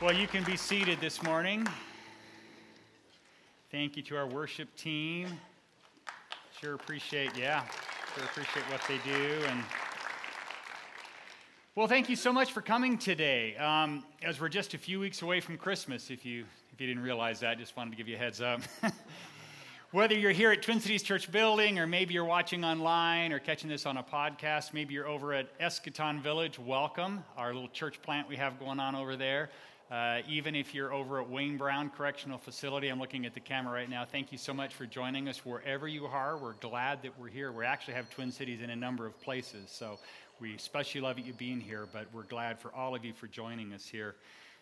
Well, you can be seated this morning. Thank you to our worship team. Sure appreciate, yeah, sure appreciate what they do. And well, thank you so much for coming today. Um, as we're just a few weeks away from Christmas, if you if you didn't realize that, just wanted to give you a heads up. Whether you're here at Twin Cities Church Building, or maybe you're watching online or catching this on a podcast, maybe you're over at Eskaton Village, welcome, our little church plant we have going on over there. Uh, even if you're over at Wayne Brown Correctional Facility, I'm looking at the camera right now. Thank you so much for joining us wherever you are. We're glad that we're here. We actually have Twin Cities in a number of places, so we especially love you being here, but we're glad for all of you for joining us here.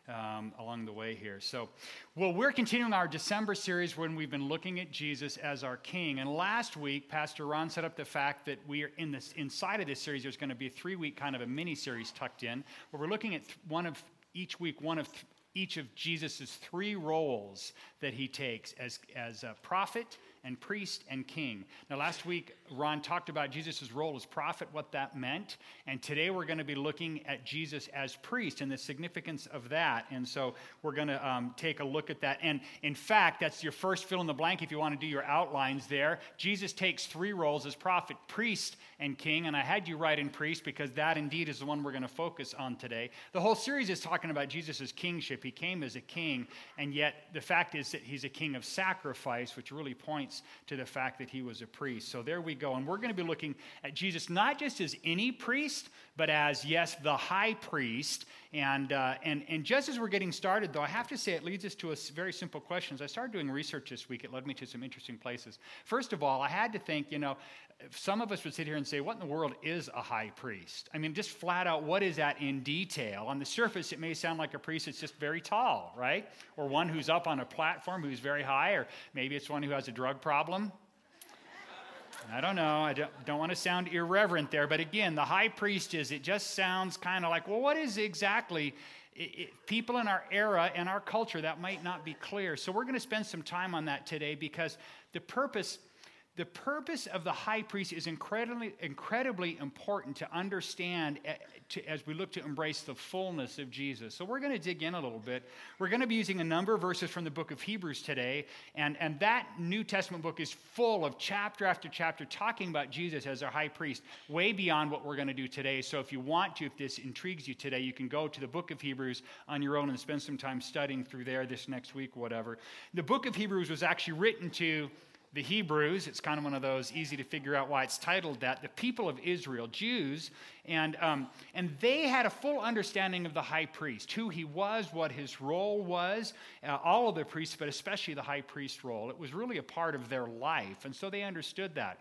Um, along the way here. So, well, we're continuing our December series when we've been looking at Jesus as our King. And last week, Pastor Ron set up the fact that we are in this inside of this series. There's going to be a three-week kind of a mini series tucked in, where we're looking at th- one of each week one of th- each of Jesus' three roles that he takes as, as a prophet and priest and king. Now, last week, Ron talked about Jesus' role as prophet, what that meant. And today we're going to be looking at Jesus as priest and the significance of that. And so we're going to um, take a look at that. And in fact, that's your first fill in the blank if you want to do your outlines there. Jesus takes three roles as prophet, priest, and king. And I had you write in priest because that indeed is the one we're going to focus on today. The whole series is talking about Jesus' kingship. He came as a king, and yet the fact is that he's a king of sacrifice, which really points to the fact that he was a priest. So there we go. And we're going to be looking at Jesus not just as any priest, but as, yes, the high priest. And, uh, and, and just as we're getting started, though, I have to say it leads us to a very simple question. As I started doing research this week, it led me to some interesting places. First of all, I had to think, you know, some of us would sit here and say, What in the world is a high priest? I mean, just flat out, what is that in detail? On the surface, it may sound like a priest that's just very tall, right? Or one who's up on a platform who's very high, or maybe it's one who has a drug problem. I don't know. I don't, don't want to sound irreverent there, but again, the high priest is, it just sounds kind of like, well, what is exactly it, it, people in our era and our culture that might not be clear. So we're going to spend some time on that today because the purpose the purpose of the high priest is incredibly, incredibly important to understand eh, as we look to embrace the fullness of Jesus. So, we're going to dig in a little bit. We're going to be using a number of verses from the book of Hebrews today, and, and that New Testament book is full of chapter after chapter talking about Jesus as our high priest, way beyond what we're going to do today. So, if you want to, if this intrigues you today, you can go to the book of Hebrews on your own and spend some time studying through there this next week, whatever. The book of Hebrews was actually written to the Hebrews. It's kind of one of those easy to figure out why it's titled that. The people of Israel, Jews, and, um, and they had a full understanding of the high priest, who he was, what his role was, uh, all of the priests, but especially the high priest role. It was really a part of their life, and so they understood that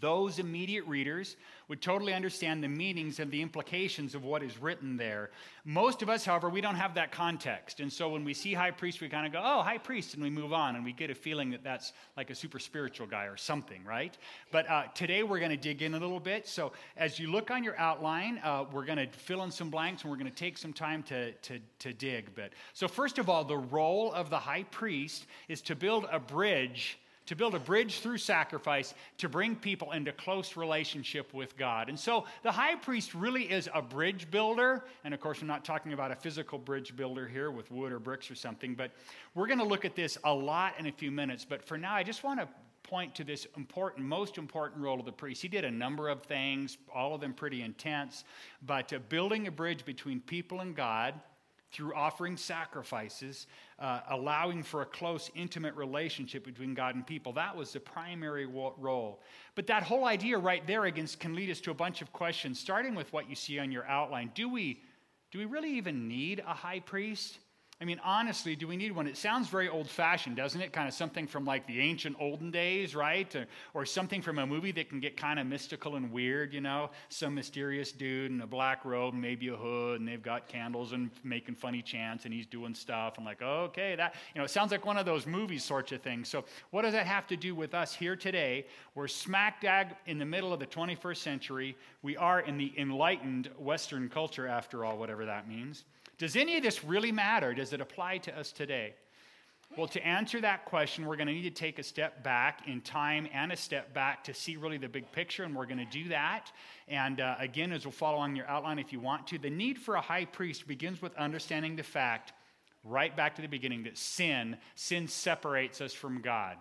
those immediate readers would totally understand the meanings and the implications of what is written there. Most of us, however, we don't have that context. And so when we see high priest, we kind of go, oh, high priest, and we move on, and we get a feeling that that's like a super spiritual guy or something, right? But uh, today we're going to dig in a little bit. So as you look on your outline, uh, we're going to fill in some blanks, and we're going to take some time to, to, to dig a bit. So, first of all, the role of the high priest is to build a bridge to build a bridge through sacrifice to bring people into close relationship with God. And so the high priest really is a bridge builder. And of course, I'm not talking about a physical bridge builder here with wood or bricks or something, but we're going to look at this a lot in a few minutes. But for now, I just want to point to this important, most important role of the priest. He did a number of things, all of them pretty intense, but uh, building a bridge between people and God through offering sacrifices, uh, allowing for a close, intimate relationship between God and people. That was the primary role. But that whole idea right there against can lead us to a bunch of questions, starting with what you see on your outline. Do we, do we really even need a high priest? I mean, honestly, do we need one? It sounds very old fashioned, doesn't it? Kind of something from like the ancient olden days, right? Or, or, something from a movie that can get kind of mystical and weird, you know? Some mysterious dude in a black robe, maybe a hood, and they've got candles and making funny chants, and he's doing stuff. I'm like, okay, that, you know, it sounds like one of those movies sorts of things. So, what does that have to do with us here today? We're smack dab in the middle of the 21st century. We are in the enlightened Western culture, after all, whatever that means. Does any of this really matter? Does it apply to us today? Well, to answer that question, we're going to need to take a step back in time and a step back to see really the big picture, and we're going to do that. And uh, again, as we'll follow on your outline if you want to, the need for a high priest begins with understanding the fact right back to the beginning that sin, sin separates us from God.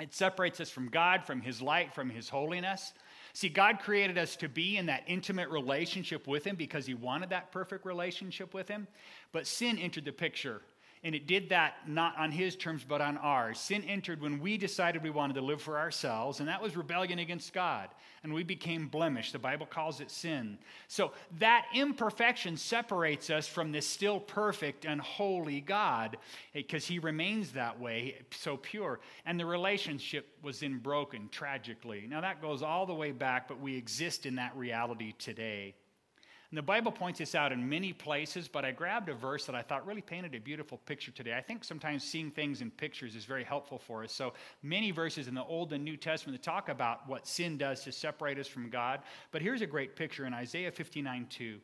It separates us from God, from His light, from His holiness. See, God created us to be in that intimate relationship with Him because He wanted that perfect relationship with Him. But sin entered the picture and it did that not on his terms, but on ours. Sin entered when we decided we wanted to live for ourselves, and that was rebellion against God. And we became blemished. The Bible calls it sin. So that imperfection separates us from this still perfect and holy God eh, because he remains that way, so pure. And the relationship was then broken tragically. Now that goes all the way back, but we exist in that reality today. And the Bible points this out in many places, but I grabbed a verse that I thought really painted a beautiful picture today. I think sometimes seeing things in pictures is very helpful for us. So many verses in the Old and New Testament that talk about what sin does to separate us from God. But here's a great picture in Isaiah 59 2.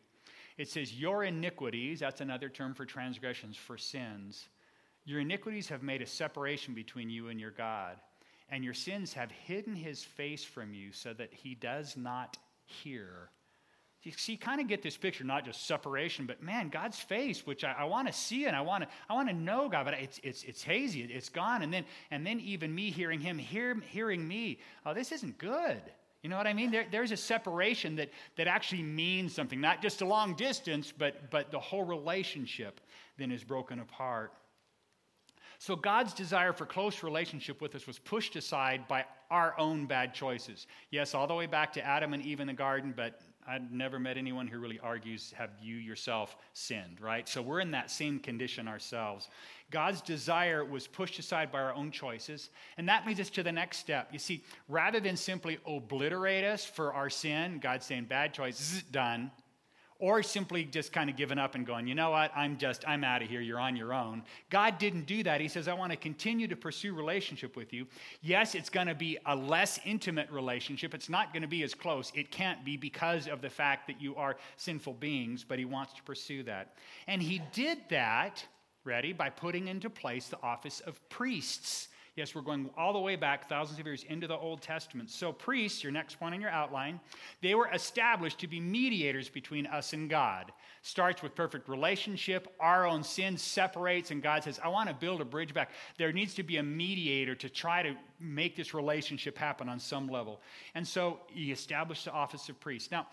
It says, Your iniquities, that's another term for transgressions, for sins. Your iniquities have made a separation between you and your God, and your sins have hidden his face from you so that he does not hear. You see, kind of get this picture, not just separation, but man, God's face, which I, I want to see and I want to, I want to know God, but it's, it's, it's hazy, it's gone. And then, and then even me hearing him, hear, hearing me, oh, this isn't good. You know what I mean? There, there's a separation that, that actually means something, not just a long distance, but, but the whole relationship then is broken apart. So God's desire for close relationship with us was pushed aside by our own bad choices. Yes, all the way back to Adam and Eve in the garden, but I've never met anyone who really argues, have you yourself sinned, right? So we're in that same condition ourselves. God's desire was pushed aside by our own choices. And that leads us to the next step. You see, rather than simply obliterate us for our sin, God's saying, bad choice, done or simply just kind of giving up and going, you know what, I'm just, I'm out of here, you're on your own. God didn't do that. He says, I want to continue to pursue relationship with you. Yes, it's going to be a less intimate relationship. It's not going to be as close. It can't be because of the fact that you are sinful beings, but He wants to pursue that. And He did that, ready, by putting into place the office of priests. Yes, we're going all the way back thousands of years into the Old Testament. So, priests, your next point in your outline, they were established to be mediators between us and God. Starts with perfect relationship. Our own sin separates, and God says, I want to build a bridge back. There needs to be a mediator to try to make this relationship happen on some level. And so, he established the office of priest. Now,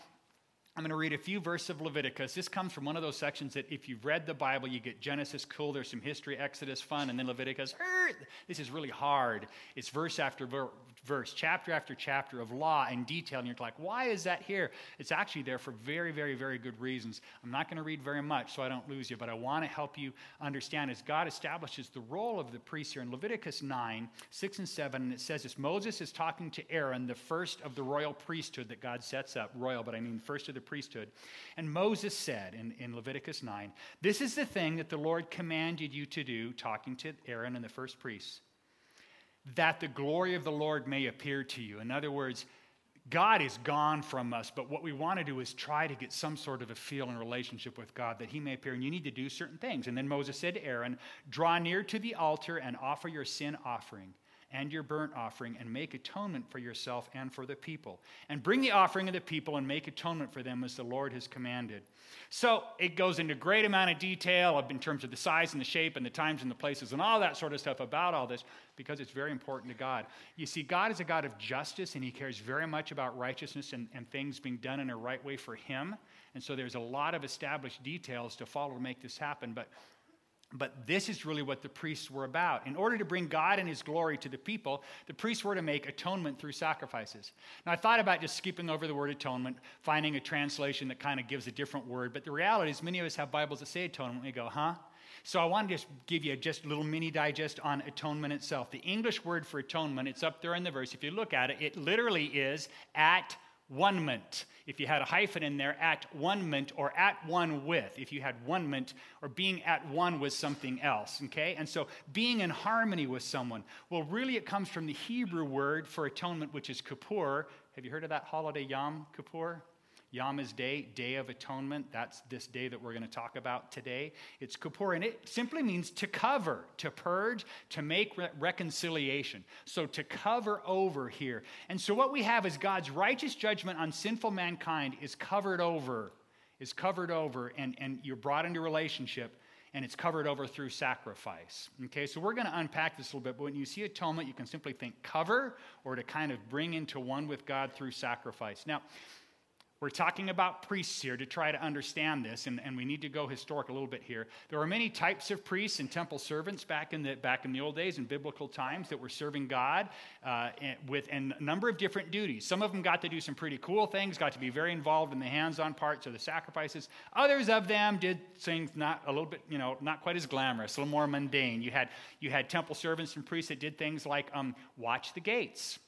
I'm going to read a few verses of Leviticus. This comes from one of those sections that if you've read the Bible, you get Genesis, cool, there's some history, Exodus, fun, and then Leviticus. This is really hard. It's verse after verse, chapter after chapter of law and detail. And you're like, why is that here? It's actually there for very, very, very good reasons. I'm not going to read very much so I don't lose you, but I want to help you understand as God establishes the role of the priest here in Leviticus 9, 6 and 7. And it says this Moses is talking to Aaron, the first of the royal priesthood that God sets up. Royal, but I mean first of the priesthood. And Moses said in, in Leviticus 9, This is the thing that the Lord commanded you to do, talking to Aaron and the first priests, that the glory of the Lord may appear to you. In other words, God is gone from us, but what we want to do is try to get some sort of a feel and relationship with God that He may appear. And you need to do certain things. And then Moses said to Aaron, Draw near to the altar and offer your sin offering and your burnt offering and make atonement for yourself and for the people. And bring the offering of the people and make atonement for them as the Lord has commanded. So it goes into great amount of detail in terms of the size and the shape and the times and the places and all that sort of stuff about all this because it's very important to God. You see, God is a God of justice and He cares very much about righteousness and, and things being done in a right way for Him. And so there's a lot of established details to follow to make this happen. But but this is really what the priests were about. In order to bring God and his glory to the people, the priests were to make atonement through sacrifices. Now, I thought about just skipping over the word atonement, finding a translation that kind of gives a different word. But the reality is, many of us have Bibles that say atonement. We go, huh? So I want to just give you just a little mini digest on atonement itself. The English word for atonement, it's up there in the verse. If you look at it, it literally is at one ment. If you had a hyphen in there, at one ment or at one with, if you had one ment or being at one with something else, okay? And so being in harmony with someone. Well, really, it comes from the Hebrew word for atonement, which is Kippur. Have you heard of that holiday, Yom Kippur? Yama's Day, Day of Atonement. That's this day that we're going to talk about today. It's Kippur, and it simply means to cover, to purge, to make re- reconciliation. So to cover over here. And so what we have is God's righteous judgment on sinful mankind is covered over, is covered over, and, and you're brought into relationship. and it's covered over through sacrifice. Okay, so we're going to unpack this a little bit, but when you see atonement, you can simply think cover or to kind of bring into one with God through sacrifice. Now, we're talking about priests here to try to understand this, and, and we need to go historic a little bit here. There were many types of priests and temple servants back in the, back in the old days, in biblical times, that were serving God uh, with a number of different duties. Some of them got to do some pretty cool things, got to be very involved in the hands on parts of the sacrifices. Others of them did things not a little bit, you know, not quite as glamorous, a little more mundane. You had, you had temple servants and priests that did things like um, watch the gates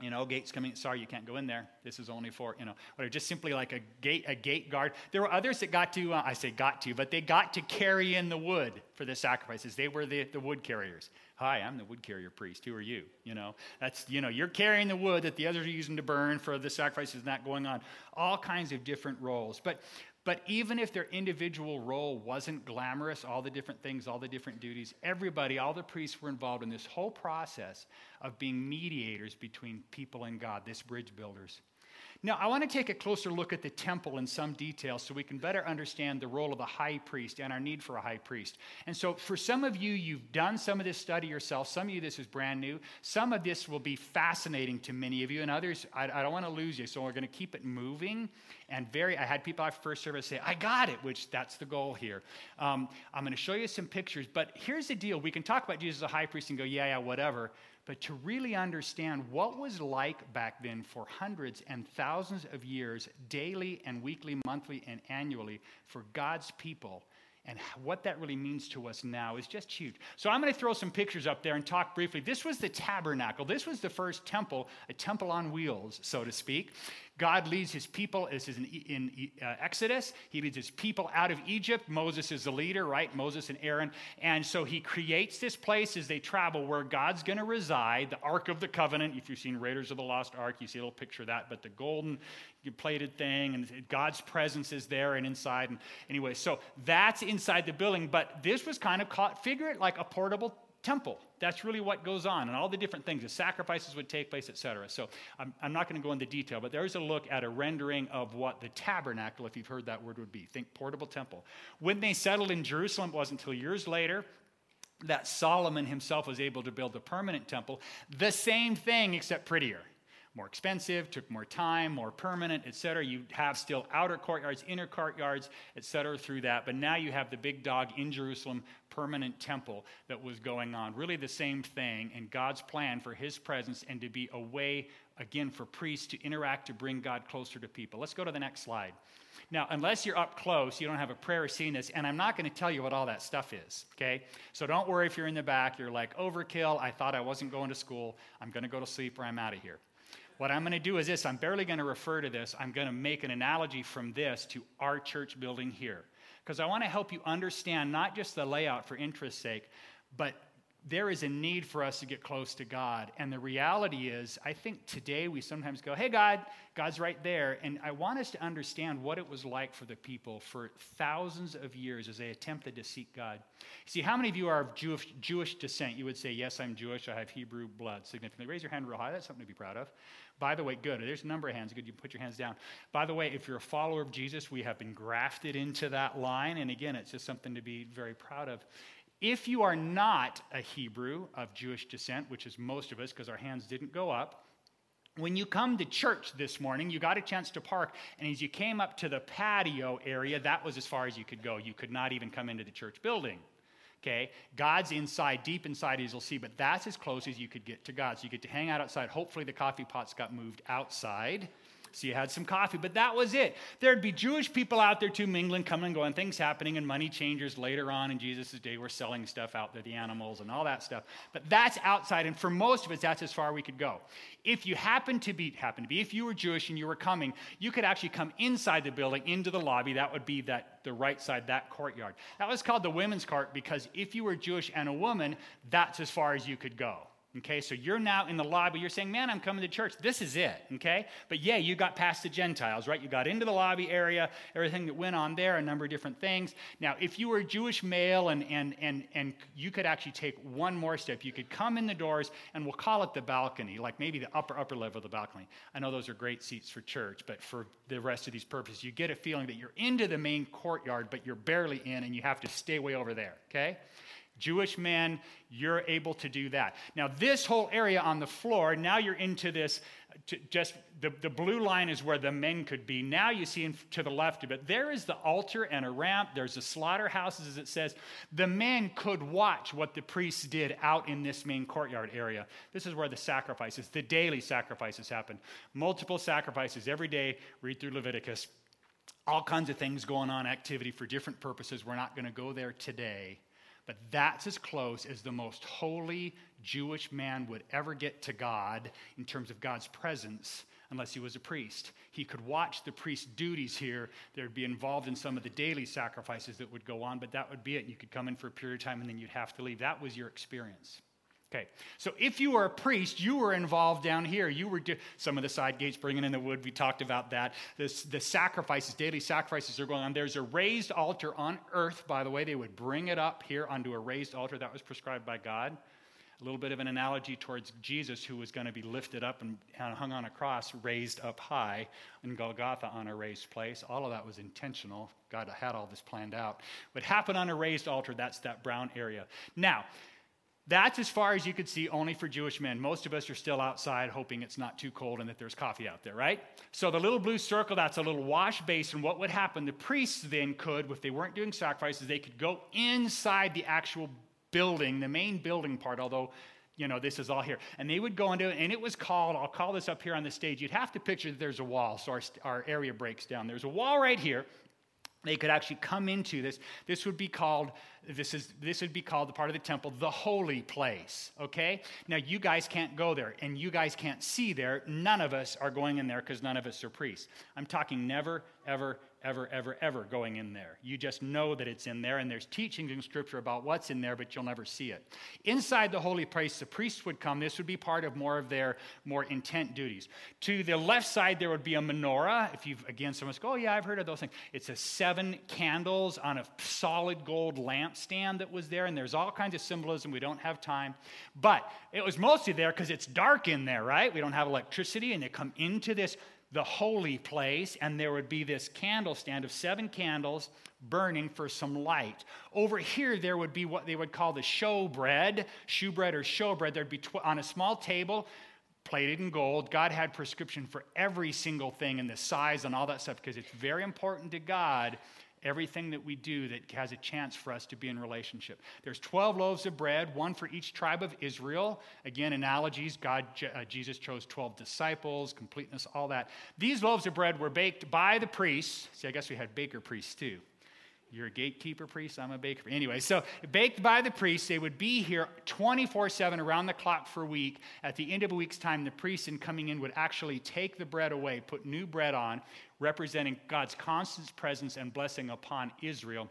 you know, gates coming, sorry, you can't go in there. This is only for, you know, or just simply like a gate, a gate guard. There were others that got to, uh, I say got to, but they got to carry in the wood for the sacrifices. They were the, the wood carriers. Hi, I'm the wood carrier priest. Who are you? You know, that's, you know, you're carrying the wood that the others are using to burn for the sacrifices not going on. All kinds of different roles. But but even if their individual role wasn't glamorous, all the different things, all the different duties, everybody, all the priests were involved in this whole process of being mediators between people and God, this bridge builders. Now, I want to take a closer look at the temple in some detail so we can better understand the role of a high priest and our need for a high priest. And so, for some of you, you've done some of this study yourself. Some of you, this is brand new. Some of this will be fascinating to many of you, and others, I, I don't want to lose you. So, we're going to keep it moving. And very, I had people after first service say, I got it, which that's the goal here. Um, I'm going to show you some pictures, but here's the deal. We can talk about Jesus as a high priest and go, yeah, yeah, whatever but to really understand what was like back then for hundreds and thousands of years, daily and weekly, monthly, and annually, for God's people and what that really means to us now is just huge. So I'm going to throw some pictures up there and talk briefly. This was the tabernacle. This was the first temple, a temple on wheels, so to speak. God leads his people, this is in, in uh, Exodus, he leads his people out of Egypt. Moses is the leader, right? Moses and Aaron. And so he creates this place as they travel where God's going to reside, the Ark of the Covenant. If you've seen Raiders of the Lost Ark, you see a little picture of that, but the golden plated thing, and God's presence is there and inside. And anyway, so that's inside the building, but this was kind of caught, figure it like a portable temple. That's really what goes on, and all the different things, the sacrifices would take place, etc. So I'm, I'm not going to go into detail, but there's a look at a rendering of what the tabernacle, if you've heard that word, would be. Think portable temple. When they settled in Jerusalem, it wasn't until years later that Solomon himself was able to build a permanent temple. The same thing, except prettier more expensive, took more time, more permanent, etc. You have still outer courtyards, inner courtyards, etc. through that. But now you have the big dog in Jerusalem permanent temple that was going on. Really the same thing and God's plan for his presence and to be a way again for priests to interact to bring God closer to people. Let's go to the next slide. Now, unless you're up close, you don't have a prayer seeing this, and I'm not going to tell you what all that stuff is, okay? So don't worry if you're in the back, you're like, overkill, I thought I wasn't going to school, I'm going to go to sleep or I'm out of here. What I'm going to do is this I'm barely going to refer to this. I'm going to make an analogy from this to our church building here. Because I want to help you understand not just the layout for interest's sake, but there is a need for us to get close to God. And the reality is, I think today we sometimes go, hey, God, God's right there. And I want us to understand what it was like for the people for thousands of years as they attempted to seek God. See, how many of you are of Jewish, Jewish descent? You would say, yes, I'm Jewish. I have Hebrew blood significantly. Raise your hand real high. That's something to be proud of. By the way, good. There's a number of hands. Good. You put your hands down. By the way, if you're a follower of Jesus, we have been grafted into that line. And again, it's just something to be very proud of. If you are not a Hebrew of Jewish descent, which is most of us because our hands didn't go up, when you come to church this morning, you got a chance to park, and as you came up to the patio area, that was as far as you could go. You could not even come into the church building. Okay? God's inside, deep inside, as you'll see, but that's as close as you could get to God. So you get to hang out outside. Hopefully, the coffee pots got moved outside. So you had some coffee, but that was it. There'd be Jewish people out there too, mingling, coming and going, things happening, and money changers later on in Jesus' day were selling stuff out there, the animals and all that stuff. But that's outside, and for most of us, that's as far we could go. If you happened to be, happen to be, if you were Jewish and you were coming, you could actually come inside the building, into the lobby. That would be that the right side, that courtyard. That was called the women's court because if you were Jewish and a woman, that's as far as you could go. Okay, so you're now in the lobby. You're saying, man, I'm coming to church. This is it. Okay, but yeah, you got past the Gentiles, right? You got into the lobby area, everything that went on there, a number of different things. Now, if you were a Jewish male and, and, and, and you could actually take one more step, you could come in the doors and we'll call it the balcony, like maybe the upper, upper level of the balcony. I know those are great seats for church, but for the rest of these purposes, you get a feeling that you're into the main courtyard, but you're barely in and you have to stay way over there. Okay? Jewish men, you're able to do that. Now, this whole area on the floor, now you're into this, just the, the blue line is where the men could be. Now you see in, to the left of it, there is the altar and a ramp. There's the slaughterhouses, as it says. The men could watch what the priests did out in this main courtyard area. This is where the sacrifices, the daily sacrifices happen. Multiple sacrifices every day. Read through Leviticus. All kinds of things going on, activity for different purposes. We're not going to go there today. But that's as close as the most holy Jewish man would ever get to God in terms of God's presence, unless he was a priest. He could watch the priest's duties here. There'd be involved in some of the daily sacrifices that would go on, but that would be it. You could come in for a period of time and then you'd have to leave. That was your experience. Okay, so if you were a priest, you were involved down here. You were do- some of the side gates bringing in the wood. We talked about that. This, the sacrifices, daily sacrifices are going on. There's a raised altar on earth, by the way. They would bring it up here onto a raised altar that was prescribed by God. A little bit of an analogy towards Jesus, who was going to be lifted up and hung on a cross, raised up high in Golgotha on a raised place. All of that was intentional. God had all this planned out. What happened on a raised altar, that's that brown area. Now, that's as far as you could see only for Jewish men. Most of us are still outside hoping it's not too cold and that there's coffee out there, right? So the little blue circle, that's a little wash basin. What would happen? The priests then could, if they weren't doing sacrifices, they could go inside the actual building, the main building part, although you know, this is all here. And they would go into it, and it was called, I'll call this up here on the stage. You'd have to picture that there's a wall, so our, our area breaks down. There's a wall right here, they could actually come into this. This would be called this is this would be called the part of the temple the holy place okay? Now you guys can't go there and you guys can't see there. None of us are going in there because none of us are priests. I'm talking never ever ever, ever, ever going in there. You just know that it's in there, and there's teachings in Scripture about what's in there, but you'll never see it. Inside the holy place, the priests would come. This would be part of more of their more intent duties. To the left side, there would be a menorah. If you've, again, someone's go, oh, yeah, I've heard of those things. It's a seven candles on a solid gold lampstand that was there, and there's all kinds of symbolism. We don't have time. But it was mostly there because it's dark in there, right? We don't have electricity, and they come into this the holy place, and there would be this candle stand of seven candles burning for some light. Over here, there would be what they would call the show bread, shewbread or show bread. There'd be tw- on a small table, plated in gold. God had prescription for every single thing and the size and all that stuff because it's very important to God everything that we do that has a chance for us to be in relationship. There's 12 loaves of bread, one for each tribe of Israel. Again, analogies. God, uh, Jesus chose 12 disciples, completeness, all that. These loaves of bread were baked by the priests. See, I guess we had baker priests too. You're a gatekeeper priest, I'm a baker. Anyway, so baked by the priests, they would be here 24 7 around the clock for a week. At the end of a week's time, the priest in coming in would actually take the bread away, put new bread on, representing God's constant presence and blessing upon Israel.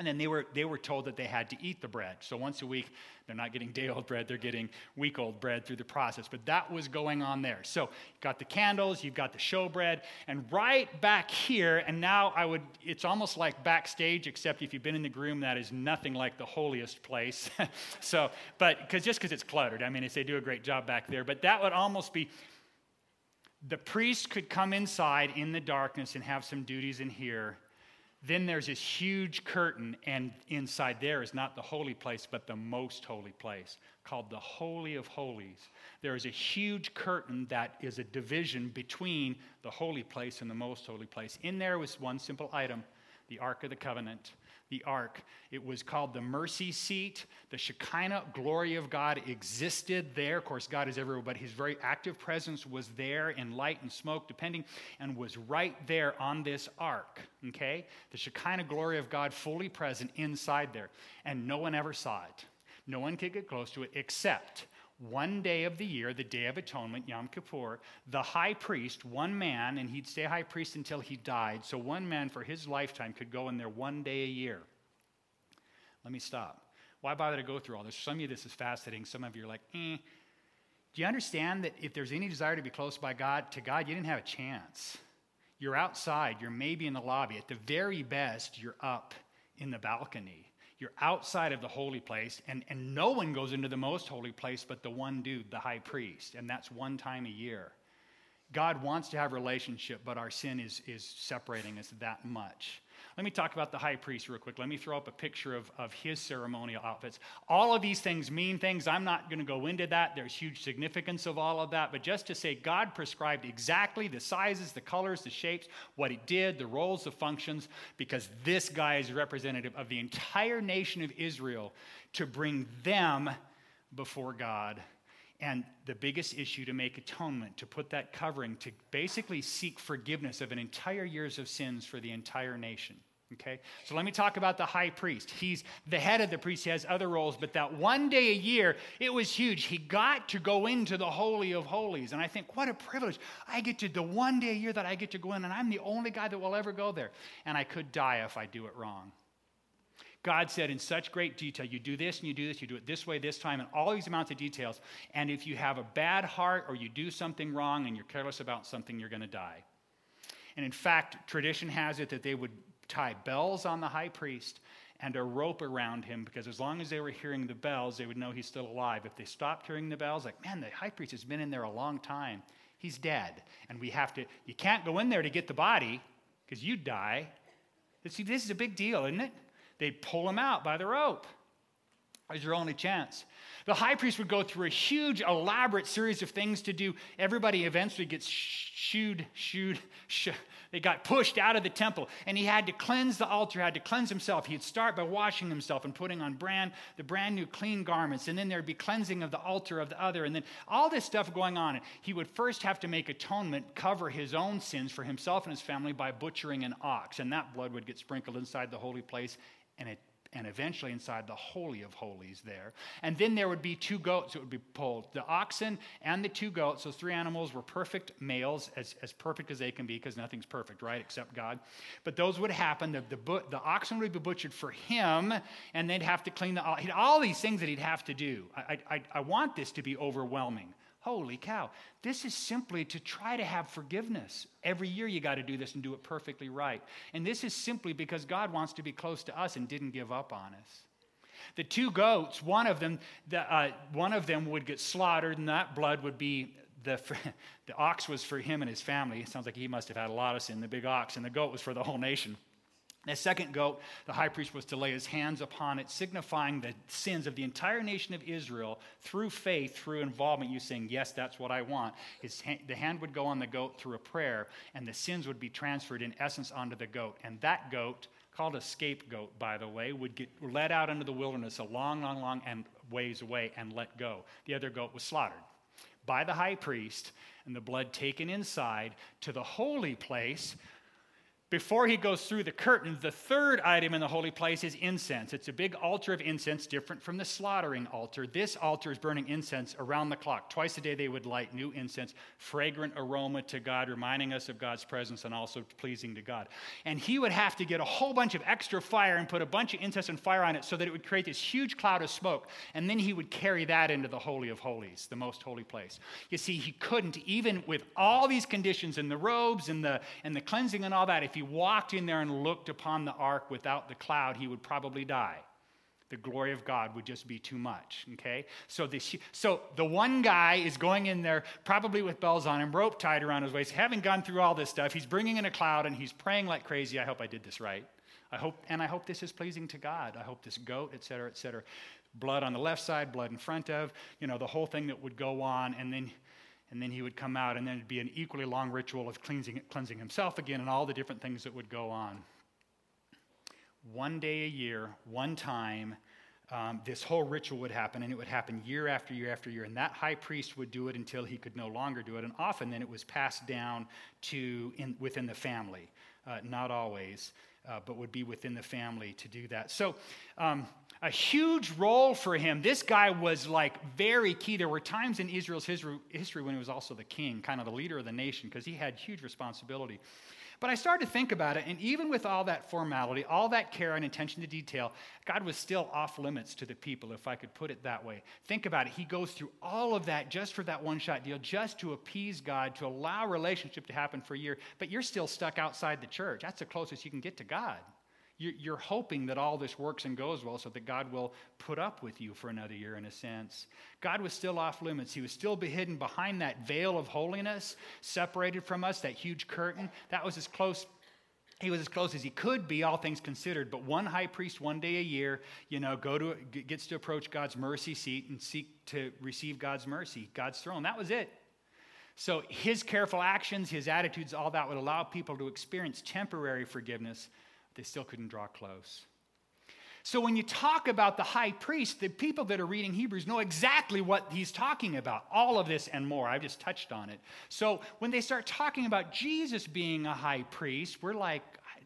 And then they were, they were told that they had to eat the bread. So once a week, they're not getting day old bread, they're getting week old bread through the process. But that was going on there. So you've got the candles, you've got the show bread, and right back here, and now I would, it's almost like backstage, except if you've been in the room, that is nothing like the holiest place. so, but because just because it's cluttered, I mean, they do a great job back there, but that would almost be the priest could come inside in the darkness and have some duties in here. Then there's this huge curtain, and inside there is not the holy place, but the most holy place, called the Holy of Holies. There is a huge curtain that is a division between the holy place and the most holy place. In there was one simple item the Ark of the Covenant the ark. It was called the mercy seat. The Shekinah glory of God existed there. Of course, God is everywhere, but his very active presence was there in light and smoke, depending, and was right there on this ark. Okay? The Shekinah glory of God fully present inside there. And no one ever saw it. No one could get close to it except one day of the year, the Day of Atonement, Yom Kippur, the high priest, one man, and he'd stay high priest until he died. So one man for his lifetime could go in there one day a year. Let me stop. Why bother to go through all this? Some of you, this is fascinating. Some of you are like, eh. Do you understand that if there's any desire to be close by God, to God, you didn't have a chance? You're outside, you're maybe in the lobby. At the very best, you're up in the balcony. You're outside of the holy place, and, and no one goes into the most holy place but the one dude, the high priest, and that's one time a year. God wants to have relationship, but our sin is, is separating us that much. Let me talk about the high priest real quick. Let me throw up a picture of, of his ceremonial outfits. All of these things mean things. I'm not going to go into that. There's huge significance of all of that. But just to say, God prescribed exactly the sizes, the colors, the shapes, what he did, the roles, the functions, because this guy is representative of the entire nation of Israel to bring them before God and the biggest issue to make atonement, to put that covering, to basically seek forgiveness of an entire years of sins for the entire nation. Okay? So let me talk about the high priest. He's the head of the priest, he has other roles, but that one day a year, it was huge. He got to go into the Holy of Holies. And I think, what a privilege. I get to, the one day a year that I get to go in, and I'm the only guy that will ever go there. And I could die if I do it wrong. God said in such great detail, you do this and you do this, you do it this way, this time, and all these amounts of details. And if you have a bad heart or you do something wrong and you're careless about something, you're going to die. And in fact, tradition has it that they would tie bells on the high priest and a rope around him because as long as they were hearing the bells, they would know he's still alive. If they stopped hearing the bells, like, man, the high priest has been in there a long time. He's dead. And we have to, you can't go in there to get the body because you'd die. See, this is a big deal, isn't it? They'd pull him out by the rope. Was your only chance. The high priest would go through a huge, elaborate series of things to do. Everybody eventually gets shooed, shooed, shoo, they got pushed out of the temple, and he had to cleanse the altar, had to cleanse himself. He'd start by washing himself and putting on brand the brand new clean garments, and then there'd be cleansing of the altar of the other, and then all this stuff going on. He would first have to make atonement, cover his own sins for himself and his family by butchering an ox, and that blood would get sprinkled inside the holy place and it and eventually inside the Holy of Holies there. And then there would be two goats that would be pulled. The oxen and the two goats, those three animals were perfect males, as, as perfect as they can be, because nothing's perfect, right, except God. But those would happen. The, the, the oxen would be butchered for him, and they'd have to clean the, all these things that he'd have to do. I, I, I want this to be overwhelming. Holy cow. This is simply to try to have forgiveness. Every year you got to do this and do it perfectly right. And this is simply because God wants to be close to us and didn't give up on us. The two goats, one of them, the, uh, one of them would get slaughtered, and that blood would be the, the ox was for him and his family. It sounds like he must have had a lot of sin, the big ox, and the goat was for the whole nation. The second goat, the high priest was to lay his hands upon it, signifying the sins of the entire nation of Israel through faith, through involvement. You saying, Yes, that's what I want. His, the hand would go on the goat through a prayer, and the sins would be transferred in essence onto the goat. And that goat, called a scapegoat, by the way, would get led out into the wilderness a long, long, long and ways away and let go. The other goat was slaughtered by the high priest, and the blood taken inside to the holy place before he goes through the curtain, the third item in the holy place is incense. It's a big altar of incense, different from the slaughtering altar. This altar is burning incense around the clock. Twice a day, they would light new incense, fragrant aroma to God, reminding us of God's presence and also pleasing to God. And he would have to get a whole bunch of extra fire and put a bunch of incense and fire on it so that it would create this huge cloud of smoke. And then he would carry that into the Holy of Holies, the most holy place. You see, he couldn't, even with all these conditions and the robes and the, and the cleansing and all that, if he walked in there and looked upon the ark without the cloud, he would probably die. The glory of God would just be too much. Okay? So, this, so the one guy is going in there, probably with bells on him, rope tied around his waist, having gone through all this stuff. He's bringing in a cloud and he's praying like crazy. I hope I did this right. I hope, and I hope this is pleasing to God. I hope this goat, et cetera, et cetera. Blood on the left side, blood in front of, you know, the whole thing that would go on. And then and then he would come out, and then it'd be an equally long ritual of cleansing, cleansing himself again and all the different things that would go on. One day a year, one time, um, this whole ritual would happen, and it would happen year after year after year. And that high priest would do it until he could no longer do it. And often then it was passed down to in, within the family. Uh, not always, uh, but would be within the family to do that. So um, a huge role for him. This guy was like very key. There were times in Israel's history when he was also the king, kind of the leader of the nation, because he had huge responsibility. But I started to think about it, and even with all that formality, all that care and attention to detail, God was still off limits to the people, if I could put it that way. Think about it. He goes through all of that just for that one shot deal, just to appease God, to allow relationship to happen for a year, but you're still stuck outside the church. That's the closest you can get to God. You're hoping that all this works and goes well so that God will put up with you for another year, in a sense. God was still off limits. He was still hidden behind that veil of holiness, separated from us, that huge curtain. That was as close. He was as close as he could be, all things considered. But one high priest, one day a year, you know, go to gets to approach God's mercy seat and seek to receive God's mercy, God's throne. That was it. So his careful actions, his attitudes, all that would allow people to experience temporary forgiveness they still couldn't draw close. So, when you talk about the high priest, the people that are reading Hebrews know exactly what he's talking about. All of this and more. I've just touched on it. So, when they start talking about Jesus being a high priest, we're like,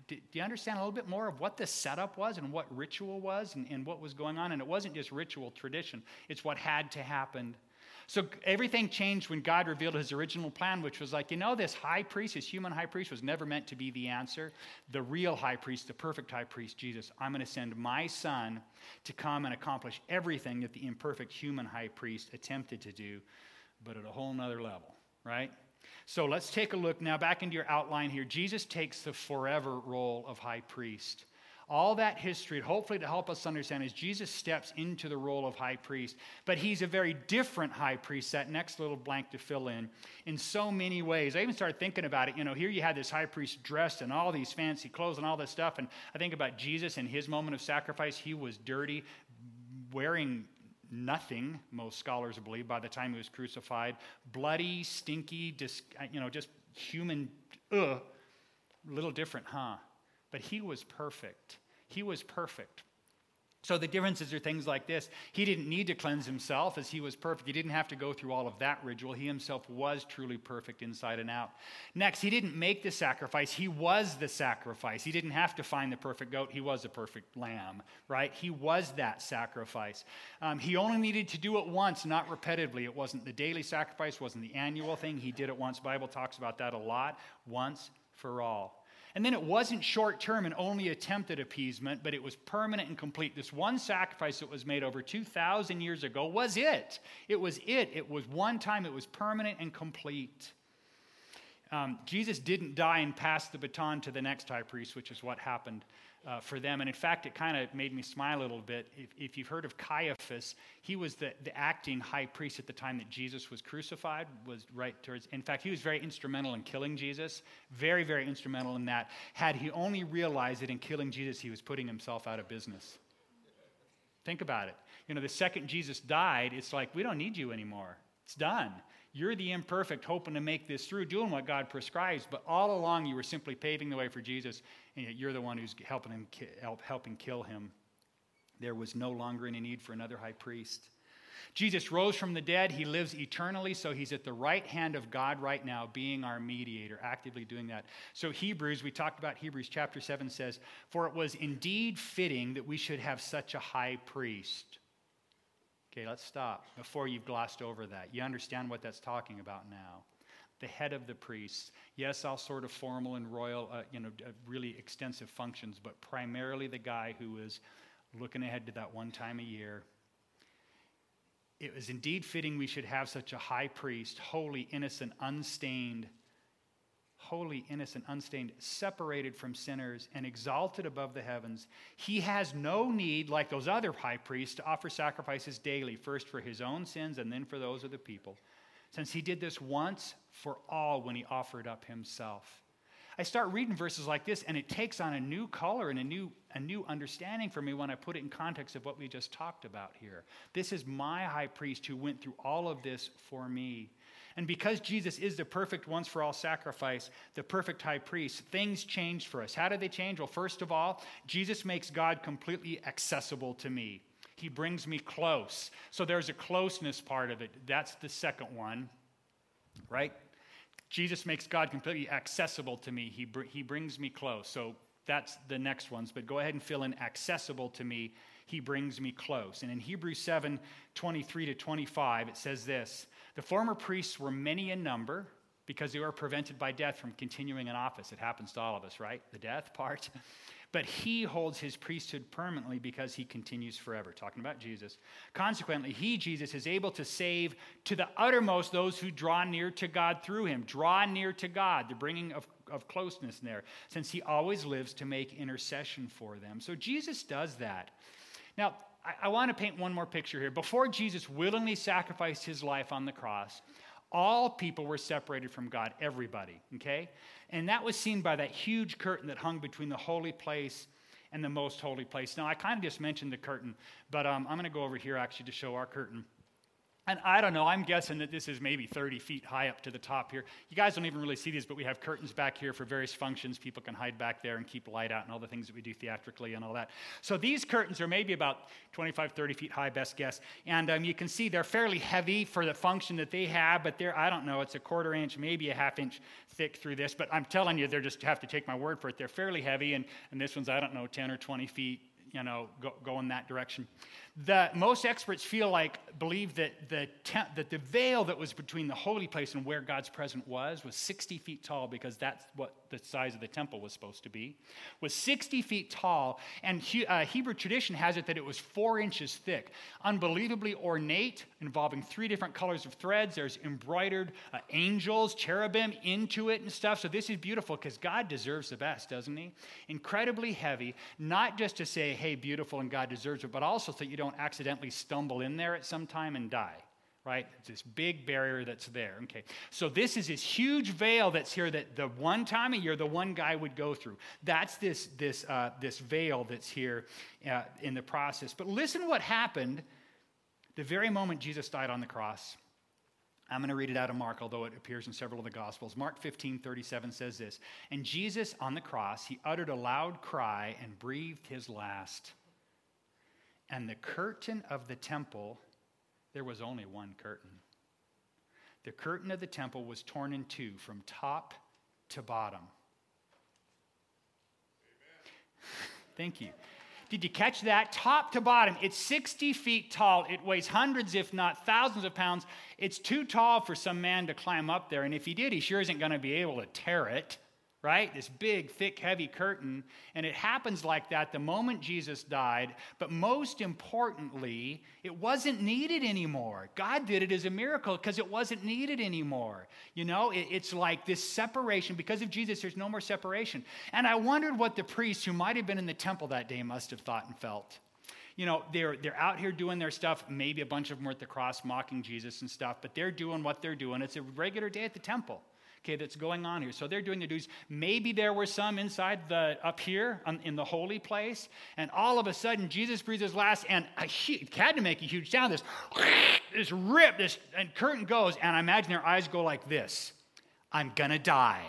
do you understand a little bit more of what the setup was and what ritual was and, and what was going on? And it wasn't just ritual tradition, it's what had to happen so everything changed when God revealed his original plan, which was like, you know, this high priest, this human high priest, was never meant to be the answer. The real high priest, the perfect high priest, Jesus, I'm going to send my son to come and accomplish everything that the imperfect human high priest attempted to do, but at a whole nother level, right? So let's take a look now back into your outline here. Jesus takes the forever role of high priest. All that history, hopefully to help us understand, is Jesus steps into the role of high priest. But he's a very different high priest, that next little blank to fill in, in so many ways. I even started thinking about it. You know, here you had this high priest dressed in all these fancy clothes and all this stuff. And I think about Jesus and his moment of sacrifice. He was dirty, wearing nothing, most scholars believe, by the time he was crucified. Bloody, stinky, dis, you know, just human, ugh. A little different, huh? But he was perfect. He was perfect. So the differences are things like this. He didn't need to cleanse himself as he was perfect. He didn't have to go through all of that ritual. He himself was truly perfect inside and out. Next, he didn't make the sacrifice. He was the sacrifice. He didn't have to find the perfect goat. He was a perfect lamb, right? He was that sacrifice. Um, he only needed to do it once, not repetitively. It wasn't the daily sacrifice, wasn't the annual thing. He did it once. Bible talks about that a lot. Once for all. And then it wasn't short term and only attempted appeasement, but it was permanent and complete. This one sacrifice that was made over 2,000 years ago was it. It was it. It was one time, it was permanent and complete. Um, Jesus didn't die and pass the baton to the next high priest, which is what happened uh, for them. And in fact, it kind of made me smile a little bit. If, if, you've heard of Caiaphas, he was the, the acting high priest at the time that Jesus was crucified, was right towards, in fact, he was very instrumental in killing Jesus. Very, very instrumental in that. Had he only realized that in killing Jesus, he was putting himself out of business. Think about it. You know, the second Jesus died, it's like, we don't need you anymore. It's done. You're the imperfect, hoping to make this through, doing what God prescribes, but all along you were simply paving the way for Jesus, and yet you're the one who's helping him help, helping kill him. There was no longer any need for another high priest. Jesus rose from the dead. He lives eternally, so he's at the right hand of God right now, being our mediator, actively doing that. So, Hebrews, we talked about Hebrews chapter 7 says, For it was indeed fitting that we should have such a high priest Okay, let's stop before you've glossed over that. You understand what that's talking about now. The head of the priests. Yes, all sort of formal and royal, uh, you know, uh, really extensive functions, but primarily the guy who is looking ahead to that one time a year. It was indeed fitting we should have such a high priest, holy, innocent, unstained, holy, innocent, unstained, separated from sinners, and exalted above the heavens. He has no need, like those other high priests, to offer sacrifices daily, first for his own sins and then for those of the people, since he did this once for all when he offered up himself. I start reading verses like this, and it takes on a new color and a new, a new understanding for me when I put it in context of what we just talked about here. This is my high priest who went through all of this for me. And because Jesus is the perfect once for all sacrifice, the perfect high priest, things changed for us. How did they change? Well, first of all, Jesus makes God completely accessible to me. He brings me close. So there's a closeness part of it. That's the second one, right? Jesus makes God completely accessible to me. He, br- he brings me close. So that's the next ones. But go ahead and fill in accessible to me. He brings me close. And in Hebrews 7 23 to 25, it says this the former priests were many in number, because they were prevented by death from continuing in office. It happens to all of us, right? The death part. But he holds his priesthood permanently because he continues forever. Talking about Jesus. Consequently, he, Jesus, is able to save to the uttermost those who draw near to God through him. Draw near to God, the bringing of, of closeness there, since he always lives to make intercession for them. So Jesus does that. Now, I, I want to paint one more picture here. Before Jesus willingly sacrificed his life on the cross, all people were separated from God, everybody, okay? And that was seen by that huge curtain that hung between the holy place and the most holy place. Now, I kind of just mentioned the curtain, but um, I'm going to go over here actually to show our curtain. And I don't know, I'm guessing that this is maybe 30 feet high up to the top here. You guys don't even really see these, but we have curtains back here for various functions. People can hide back there and keep light out and all the things that we do theatrically and all that. So these curtains are maybe about 25, 30 feet high, best guess. And um, you can see they're fairly heavy for the function that they have, but they're, I don't know, it's a quarter inch, maybe a half inch thick through this. But I'm telling you, they're just have to take my word for it. They're fairly heavy, and, and this one's, I don't know, 10 or 20 feet you know, go, go in that direction. The, most experts feel like, believe that the, that the veil that was between the holy place and where God's presence was was 60 feet tall because that's what the size of the temple was supposed to be. Was 60 feet tall, and he, uh, Hebrew tradition has it that it was four inches thick. Unbelievably ornate, involving three different colors of threads. There's embroidered uh, angels, cherubim into it and stuff. So this is beautiful because God deserves the best, doesn't He? Incredibly heavy, not just to say, hey, beautiful and God deserves it, but also so you don't accidentally stumble in there at some time and die right? It's this big barrier that's there. Okay. So this is this huge veil that's here that the one time a year the one guy would go through. That's this this uh, this veil that's here uh, in the process. But listen what happened the very moment Jesus died on the cross. I'm going to read it out of Mark, although it appears in several of the Gospels. Mark 15, 37 says this And Jesus on the cross, he uttered a loud cry and breathed his last. And the curtain of the temple, there was only one curtain. The curtain of the temple was torn in two from top to bottom. Thank you. Did you catch that? Top to bottom. It's 60 feet tall. It weighs hundreds, if not thousands of pounds. It's too tall for some man to climb up there. And if he did, he sure isn't going to be able to tear it right? This big, thick, heavy curtain. And it happens like that the moment Jesus died. But most importantly, it wasn't needed anymore. God did it as a miracle because it wasn't needed anymore. You know, it, it's like this separation. Because of Jesus, there's no more separation. And I wondered what the priests who might have been in the temple that day must have thought and felt you know, they're, they're out here doing their stuff. Maybe a bunch of them were at the cross mocking Jesus and stuff, but they're doing what they're doing. It's a regular day at the temple okay, that's going on here. So they're doing their duties. Maybe there were some inside the up here on, in the holy place, and all of a sudden Jesus breathes his last, and a, it had to make a huge sound. This, this rip, this and curtain goes, and I imagine their eyes go like this: "I'm gonna die.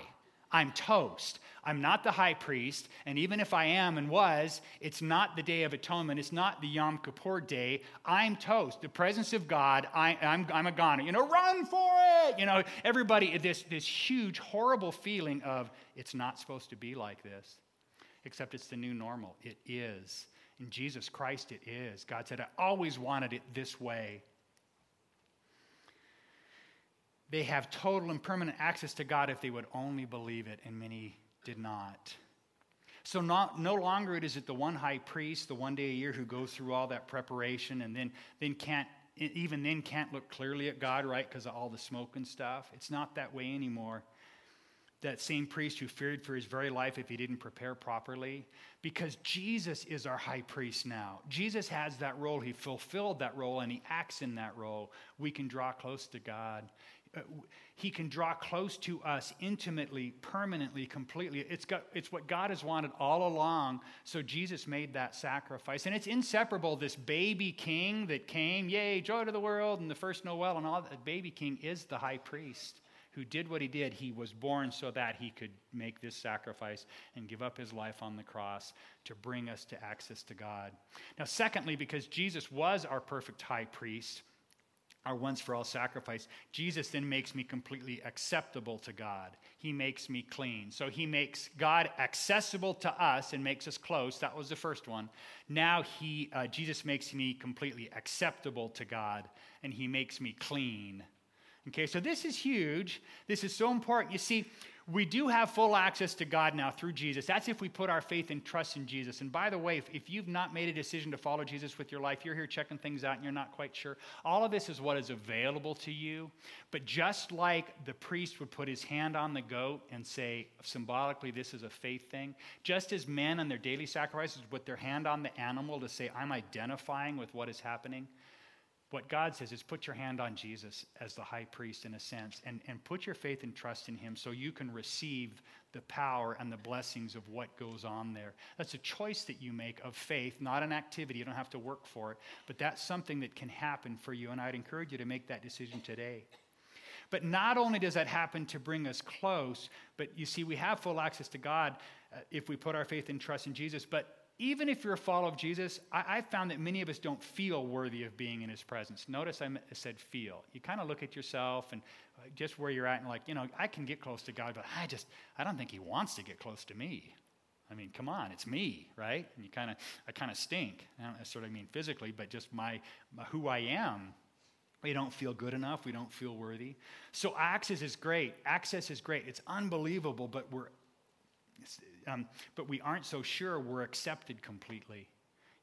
I'm toast. I'm not the high priest, and even if I am and was, it's not the Day of Atonement. It's not the Yom Kippur day. I'm toast. The presence of God, I, I'm, I'm a goner. You know, run for it! You know, everybody, this, this huge, horrible feeling of it's not supposed to be like this, except it's the new normal. It is. In Jesus Christ, it is. God said, I always wanted it this way. They have total and permanent access to God if they would only believe it, and many did not. So not, no longer is it the one high priest, the one day a year who goes through all that preparation and then, then can't, even then can't look clearly at God, right, because of all the smoke and stuff. It's not that way anymore. That same priest who feared for his very life if he didn't prepare properly, because Jesus is our high priest now. Jesus has that role. He fulfilled that role and he acts in that role. We can draw close to God. Uh, he can draw close to us intimately, permanently, completely. It's, got, it's what God has wanted all along. So Jesus made that sacrifice. And it's inseparable. This baby king that came, yay, joy to the world, and the first Noel, and all that baby king is the high priest who did what he did. He was born so that he could make this sacrifice and give up his life on the cross to bring us to access to God. Now, secondly, because Jesus was our perfect high priest, our once for all sacrifice, Jesus then makes me completely acceptable to God. He makes me clean. So he makes God accessible to us and makes us close. That was the first one. Now he, uh, Jesus makes me completely acceptable to God and he makes me clean. Okay, so this is huge. This is so important. You see, we do have full access to God now through Jesus. That's if we put our faith and trust in Jesus. And by the way, if, if, you've not made a decision to follow Jesus with your life, you're here checking things out and you're not quite sure, all of this is what is available to you. But just like the priest would put his hand on the goat and say, symbolically, this is a faith thing, just as men on their daily sacrifices put their hand on the animal to say, I'm identifying with what is happening. What God says is put your hand on Jesus as the high priest in a sense and, and put your faith and trust in him so you can receive the power and the blessings of what goes on there. That's a choice that you make of faith, not an activity. You don't have to work for it, but that's something that can happen for you. And I'd encourage you to make that decision today. But not only does that happen to bring us close, but you see, we have full access to God uh, if we put our faith and trust in Jesus, but even if you're a follower of Jesus, I, have found that many of us don't feel worthy of being in his presence. Notice I said feel. You kind of look at yourself and uh, just where you're at and like, you know, I can get close to God, but I just, I don't think he wants to get close to me. I mean, come on, it's me, right? And you kind of, I kind of stink. I don't necessarily mean physically, but just my, my, who I am. We don't feel good enough. We don't feel worthy. So access is great. Access is great. It's unbelievable, but we're um, but we aren't so sure we're accepted completely.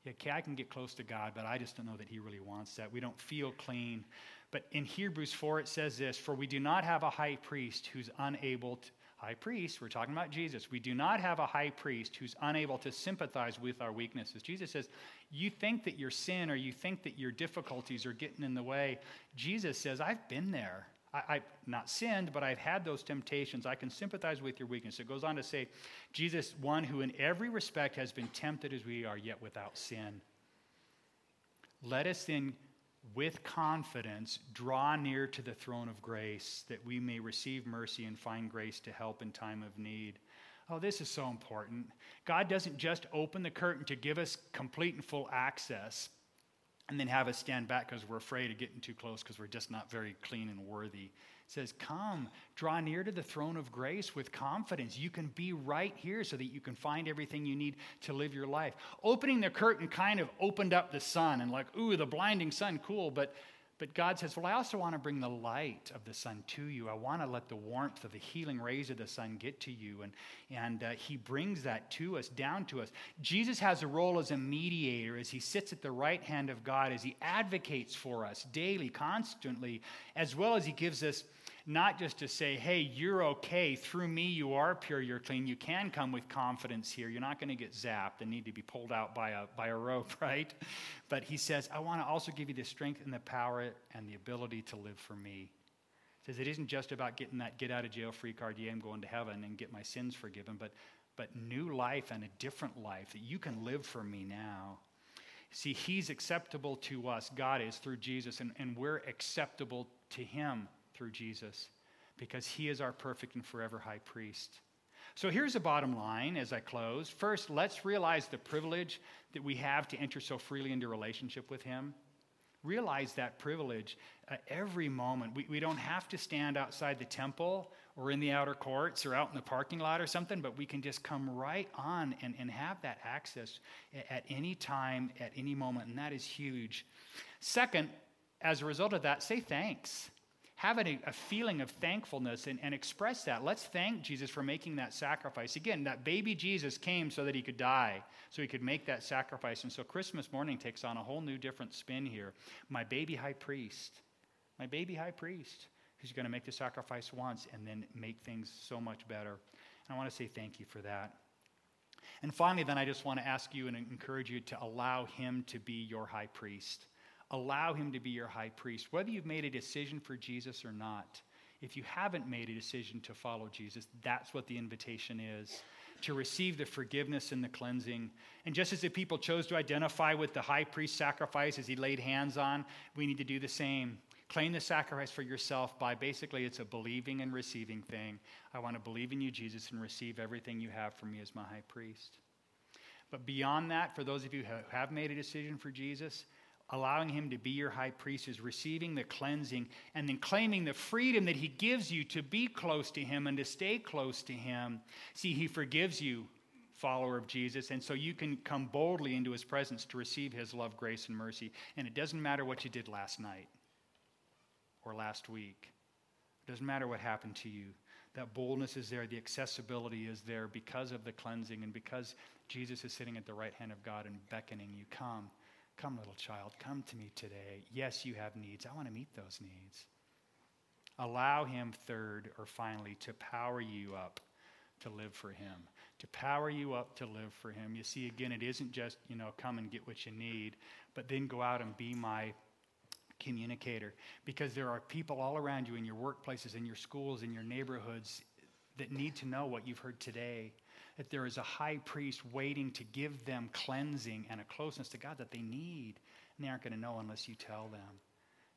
Yeah, okay, I can get close to God, but I just don't know that He really wants that. We don't feel clean. But in Hebrews 4, it says this For we do not have a high priest who's unable to, high priest, we're talking about Jesus. We do not have a high priest who's unable to sympathize with our weaknesses. Jesus says, You think that your sin or you think that your difficulties are getting in the way. Jesus says, I've been there. I, have not sinned, but I've had those temptations. I can sympathize with your weakness. It goes on to say, Jesus, one who in every respect has been tempted as we are, yet without sin. Let us then, with confidence, draw near to the throne of grace that we may receive mercy and find grace to help in time of need. Oh, this is so important. God doesn't just open the curtain to give us complete and full access and then have us stand back because we're afraid of getting too close because we're just not very clean and worthy. It says, Come, draw near to the throne of grace with confidence. You can be right here so that you can find everything you need to live your life. Opening the curtain kind of opened up the sun and, like, ooh, the blinding sun, cool, but but God says, Well, I also want to bring the light of the sun to you. I want to let the warmth of the healing rays of the sun get to you. And, and uh, He brings that to us, down to us. Jesus has a role as a mediator as He sits at the right hand of God, as He advocates for us daily, constantly, as well as He gives us not just to say, hey, you're okay. Through me, you are pure, you're clean. You can come with confidence here. You're not going to get zapped and need to be pulled out by a, by a rope, right? But he says, I want to also give you the strength and the power and the ability to live for me. He says, it isn't just about getting that get out of jail free card, yeah, I'm going to heaven and get my sins forgiven, but, but new life and a different life that you can live for me now. See, he's acceptable to us, God is through Jesus, and, and we're acceptable to him through Jesus because he is our perfect and forever high priest. So here's the bottom line as I close. First, let's realize the privilege that we have to enter so freely into relationship with him. Realize that privilege uh, every moment. We, we don't have to stand outside the temple or in the outer courts or out in the parking lot or something, but we can just come right on and, and have that access at any time, at any moment, and that is huge. Second, as a result of that, say thanks have a, a feeling of thankfulness and, and express that. Let's thank Jesus for making that sacrifice. Again, that baby Jesus came so that he could die, so he could make that sacrifice. And so Christmas morning takes on a whole new different spin here. My baby high priest, my baby high priest, who's going to make the sacrifice once and then make things so much better. And I want to say thank you for that. And finally, then I just want to ask you and encourage you to allow him to be your high priest. Allow him to be your high priest, whether you've made a decision for Jesus or not. If you haven't made a decision to follow Jesus, that's what the invitation is to receive the forgiveness and the cleansing. And just as the people chose to identify with the high priest sacrifice as he laid hands on, we need to do the same. Claim the sacrifice for yourself by basically it's a believing and receiving thing. I want to believe in you, Jesus, and receive everything you have for me as my high priest. But beyond that, for those of you who have made a decision for Jesus, allowing him to be your high priest is receiving the cleansing and then claiming the freedom that he gives you to be close to him and to stay close to him. See, he forgives you, follower of Jesus, and so you can come boldly into his presence to receive his love, grace, and mercy. And it doesn't matter what you did last night or last week. It doesn't matter what happened to you. That boldness is there, the accessibility is there because of the cleansing and because Jesus is sitting at the right hand of God and beckoning you. Come, come, little child, come to me today. Yes, you have needs. I want to meet those needs. Allow Him, third or finally, to power you up to live for Him, to power you up to live for Him. You see, again, it isn't just, you know, come and get what you need, but then go out and be my communicator because there are people all around you in your workplaces, in your schools, in your neighborhoods that need to know what you've heard today. That there is a high priest waiting to give them cleansing and a closeness to God that they need, and they aren't going to know unless you tell them.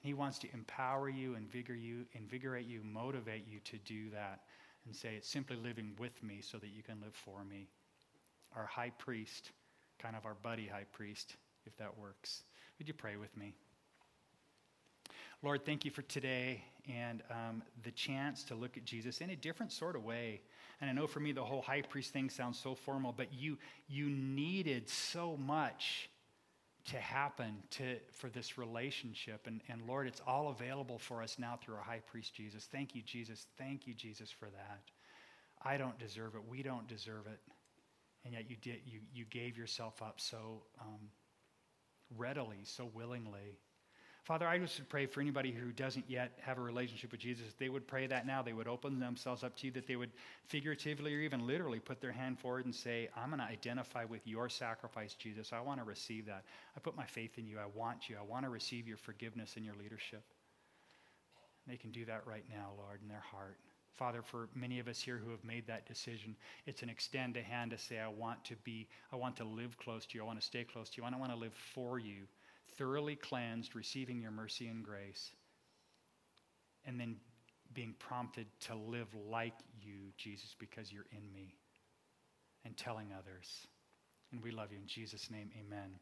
He wants to empower you, invigorate you, invigorate you, motivate you to do that, and say it's simply living with me so that you can live for me. Our high priest, kind of our buddy high priest, if that works. Would you pray with me? Lord, thank you for today and um, the chance to look at Jesus in a different sort of way. And I know for me, the whole high priest thing sounds so formal, but you, you needed so much to happen to, for this relationship. And, and Lord, it's all available for us now through our high priest, Jesus. Thank you, Jesus. Thank you, Jesus, for that. I don't deserve it. We don't deserve it. And yet you, did, you, you gave yourself up so um, readily, so willingly. Father, I just pray for anybody who doesn't yet have a relationship with Jesus, they would pray that now. They would open themselves up to you, that they would figuratively or even literally put their hand forward and say, I'm going to identify with your sacrifice, Jesus. I want to receive that. I put my faith in you. I want you. I want to receive your forgiveness and your leadership. They can do that right now, Lord, in their heart. Father, for many of us here who have made that decision, it's an extend a hand to say, I want to be, I want to live close to you. I want to stay close to you. I don't want to live for you thoroughly cleansed, receiving your mercy and grace, and then being prompted to live like you, Jesus, because you're in me, and telling others. And we love you. In Jesus' name, amen.